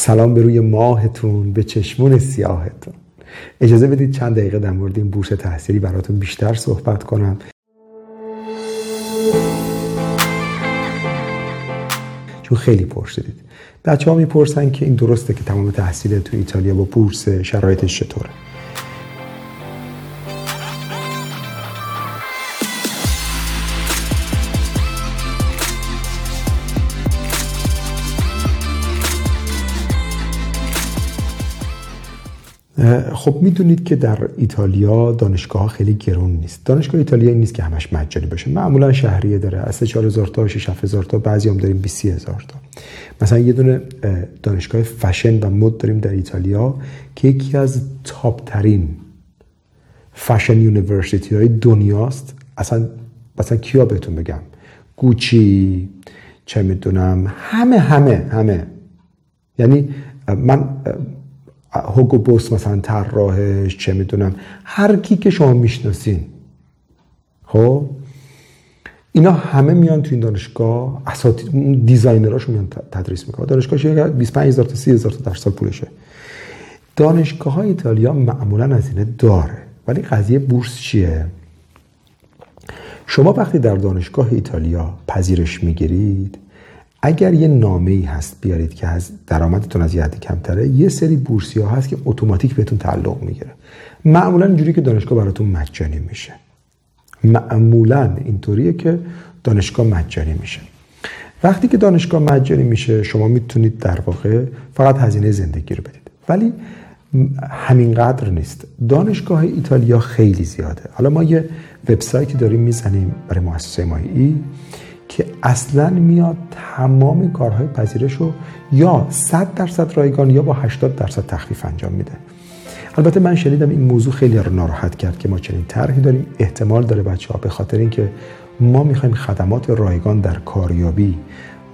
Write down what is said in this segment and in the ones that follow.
سلام به روی ماهتون به چشمون سیاهتون. اجازه بدید چند دقیقه در مورد این بورس تحصیلی براتون بیشتر صحبت کنم. چون خیلی پرسیدید. بچه ها می‌پرسن که این درسته که تمام تحصیل تو ایتالیا با بورس شرایطش چطوره. خب می‌دونید که در ایتالیا دانشگاه خیلی گرون نیست. دانشگاه ایتالیا نیست که همش مجانی باشه. معمولا شهریه داره. از 4000 تا 6000 تا بعضی هم داریم 20000 تا. مثلا یه دونه دانشگاه فشن و مد داریم در ایتالیا که یکی از top ترین fashion university های دنیاست. اصلا مثلا کیا بهتون بگم؟ Gucci چه می‌دونم همه همه همه. یعنی من هوگو بوس مثلا طراحش چه می‌دونم هر کی که شما می‌شناسین. خب؟ اینا همه میان تو این دانشگاه اساتید دیزاینراشون میان تدریس می‌کنن. دانشگاهش 25000 تا 30000 تا در سال پولشه. دانشگاه های ایتالیا معمولا از اینه داره. ولی قضیه بورس چیه؟ شما وقتی در دانشگاه ایتالیا پذیرش می‌گیرید اگر یه نامه ای هست بیارید که از درآمدتون از یه کمتره یه سری بورسی ها هست که اتوماتیک بهتون تعلق می‌گیره. معمولا اینجوری که دانشگاه براتون مجانی میشه. معمولا اینطوریه که دانشگاه مجانی میشه. وقتی که دانشگاه مجانی میشه شما می‌تونید در واقع فقط هزینه زندگی رو بدید. ولی همینقدر نیست. دانشگاه ایتالیا خیلی زیاده. حالا ما یه وبسایتی داریم می‌زنیم برای مؤسسه مایی که اصلا میاد تمام کارهای پذیرش رو یا 100 درصد رایگان یا با 80 درصد تخفیف انجام میده. البته من شنیدم این موضوع خیلی رو ناراحت کرد که ما چنین طرحی داریم. احتمال داره بچه ها به خاطر اینکه ما می‌خوایم خدمات رایگان در کاریابی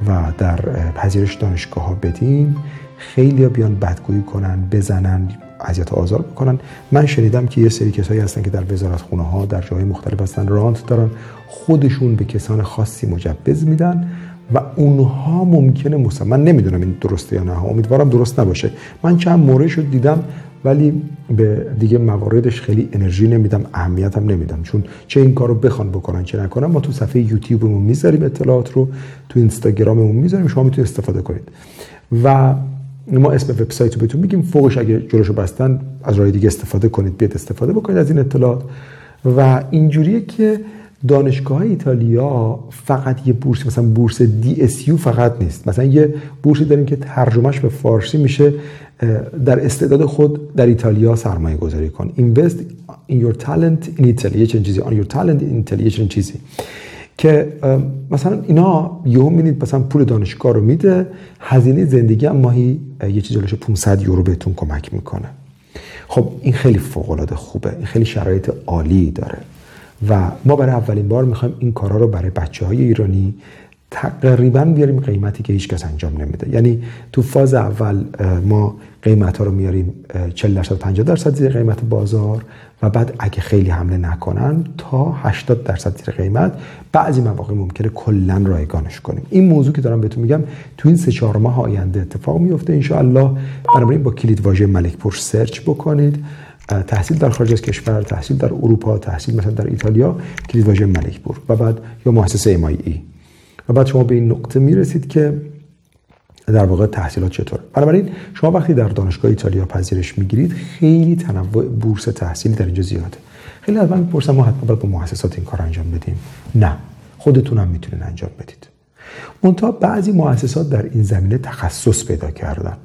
و در پذیرش دانشگاه ها بدیم خیلی بیان بدگویی کنن بزنن اذیت آزار بکنن. من شنیدم که یه سری کسایی هستن که در وزارت خونه ها در جای مختلف هستن رانت دارن خودشون به کسان خاصی مجوز میدن و اونها ممکنه مثلا من نمی‌دونم این درسته یا نه امیدوارم درست نباشه. من چند موردش رو دیدم ولی به دیگه مواردش خیلی انرژی نمیدم اهمیت هم نمیدم. چون چه این کارو بخوان بکنن چه نکنن ما تو صفحه یوتیوبمون می‌ذاریم اطلاعات رو تو اینستاگراممون می‌ذاریم شما می‌تونید استفاده کنید. و ما اسم وبسایت رو بهتون میگیم. فوقش اگه جلوشو بستن از راه دیگه استفاده کنید بیاد استفاده بکنید از این اطلاعات. و اینجوریه که دانشگاه ایتالیا فقط یه بورس مثلا بورس دی اس یو فقط نیست. مثلا یه بورسی داریم که ترجمهش به فارسی میشه در استعداد خود در ایتالیا سرمایه گذاری کن. Invest in your talent in Italy. یه چیزی. On your talent in Italy. یه چیزی. که مثلا اینا یهو می‌دید مثلا پول دانشگاه رو میده هزینه زندگی هم ماهی یه چیزی 500 یورو بهتون کمک می‌کنه. خب این خیلی فوق العاده خوبه این خیلی شرایط عالی داره. و ما برای اولین بار می‌خوایم این کارا رو برای بچه های ایرانی تقریبا بیاریم قیمتی که هیچ کس انجام نمیده. یعنی تو فاز اول ما قیمت ها رو میاریم 40 درصد 50 درصد زیر قیمت بازار و بعد اگه خیلی حمله نکنن تا 80 درصد زیر قیمت. بعضی مواقع ممکنه کلا رایگانش کنیم. این موضوع که دارم بهتون میگم تو این سه چهار ماه آینده اتفاق میفته. ان الله بنابراین با کلید واژه ملک پور سرچ بکنید. تحصیل در خارج از کشور تحصیل در اروپا تحصیل مثلا در ایتالیا کلید واژه ملک پور و بعد یا مؤسسه ای و بعد شما به این نقطه می‌رسید که در واقع تحصیلات چطور. بنابراین شما وقتی در دانشگاه ایتالیا پذیرش می‌گیرید خیلی تنوع بورس تحصیلی در اینجا زیاده. خیلی از من می‌پرسن ما حتما باید با مؤسسات این کار انجام بدیم؟ نه. خودتون هم می‌تونین انجام بدید. منتها بعضی مؤسسات در این زمینه تخصص پیدا کردن.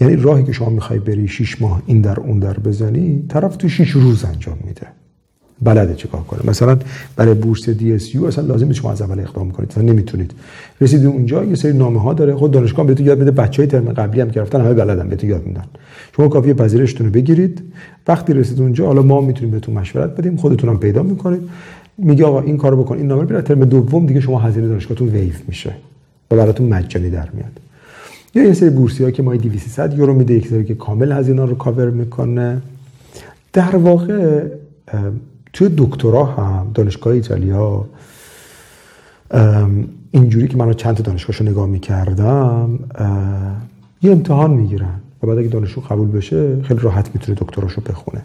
یعنی راهی که شما می‌خوای بری 6 ماه این در اون در بزنی طرف تو 6 روز انجام میده. بلده چیکار کنه؟ مثلا برای بورس دی اس یو اصلا لازم شما از اول اقدام کنید. مثلا نمی‌تونید. رسیدید اونجا یه سری نامه ها داره. خود دانشگاه بهتون یاد بده بچهای ترم قبلی هم که رفتن همه بلدن بهتون یاد میدن. شما کافیه پذیرشتون رو بگیرید. وقتی رسید اونجا حالا ما می‌تونیم بهتون مشورت بدیم. خودتون هم پیدا می‌کنید. میگه آقا این کارو بکن این نامه رو ترم دوم دیگه شما هزینه دانشگاهتون ویف میشه. و براتون مجانی در میاد. یا یه سری بورسی ها که ما 200 یورو میده یک سری که کامل هزینه رو کاور می‌کنه. در واقع توی دکترا هم دانشگاه ایتالیا اینجوری که من چند تا دانشگاهشو نگاه می‌کردم یه امتحان می‌گیرن و بعد اگه دانشجو قبول بشه خیلی راحت می‌تونه دکتراشو بخونه.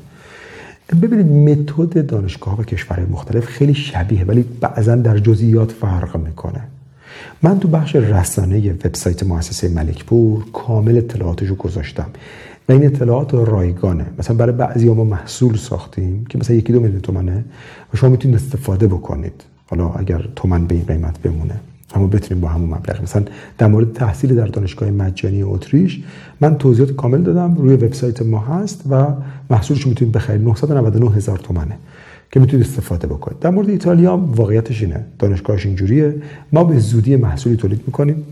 ببینید متد دانشگاه و کشورهای مختلف خیلی شبیه ولی بعضا در جزئیات فرق می‌کنه. من تو بخش رسانه وبسایت مؤسسه ملکپور کامل اطلاعاتشو گذاشتم. و این اطلاعات رایگانه. مثلا برای بعضی ما محصول ساختیم که مثلا یکی دو میلیون تومنه و شما می‌تونید استفاده بکنید. حالا اگر تومن به این قیمت بمونه. اما بتونیم با همون مبلغ. مثلا در مورد تحصیل در دانشگاه مجانی اتریش من توضیحات کامل دادم. روی وبسایت ما هست و محصولش می‌تونید بخرید. 999 هزار تومنه که می‌تونید استفاده بکنید. در مورد ایتالیا واقعیتش اینه. دانشگاهش اینجوریه. ما به زودی محصولی تولید می‌کنیم.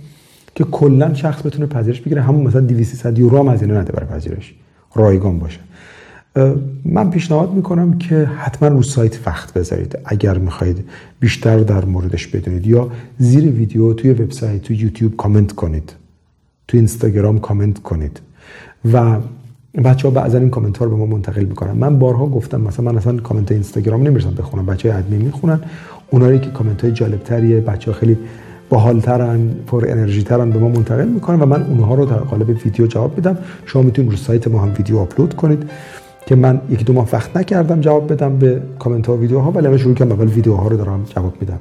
که کلا شخص بتونه پذیرش بگیره. همون مثلا 200 یورو هم هزینه نده برای پذیرش. رایگان باشه. من پیشنهاد می‌کنم که حتما رو سایت وقت بذارید. اگر می‌خواهید بیشتر در موردش بدونید یا زیر ویدیو توی وبسایت توی یوتیوب کامنت کنید. توی اینستاگرام کامنت کنید. و بچه ها بعضا این کامنت ها رو به ما منتقل می‌کنن من بارها گفتم مثلا من اصلا کامنت اینستاگرام نمی‌رسم بخونم بچه های ادمین می‌خونن. اونایی که کامنت های جالب تریه بچه خیلی باحالترن پر انرژی ترن به ما منتقل می‌کنن و من اونها رو در قالب ویدیو جواب میدم. شما می‌تونید رو سایت ما هم ویدیو آپلود کنید که من یکی دو ماه وقت نکردم جواب بدم به کامنت ها و ویدیوها ولی الان شروع کردم اول ویدیوها رو دارم جواب میدم.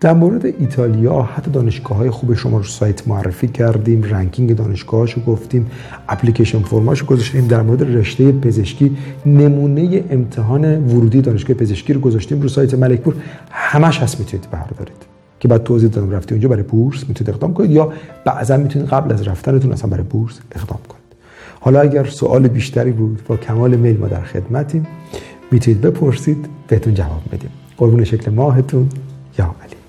در مورد ایتالیا حتی دانشگاه های خوب شما رو سایت معرفی کردیم رنکینگ دانشگاهاشو گفتیم اپلیکیشن فرماشو گذاشتیم در مورد رشته پزشکی نمونه امتحان ورودی دانشگاه پزشکی رو گذاشتیم رو سایت ملکپور. همش هست می‌تونید بردارید که بعد توضیح دادم رفتی اونجا برای بورس می‌تونید اقدام کنید یا بعضا می‌تونید قبل از رفتنتون اصلا برای بورس اقدام کنید. حالا اگر سوال بیشتری بود با کمال میل ما در خدمتیم می‌تونید بپرسید بهتون جواب میدیم. قربون شکل ماهتون یا علی.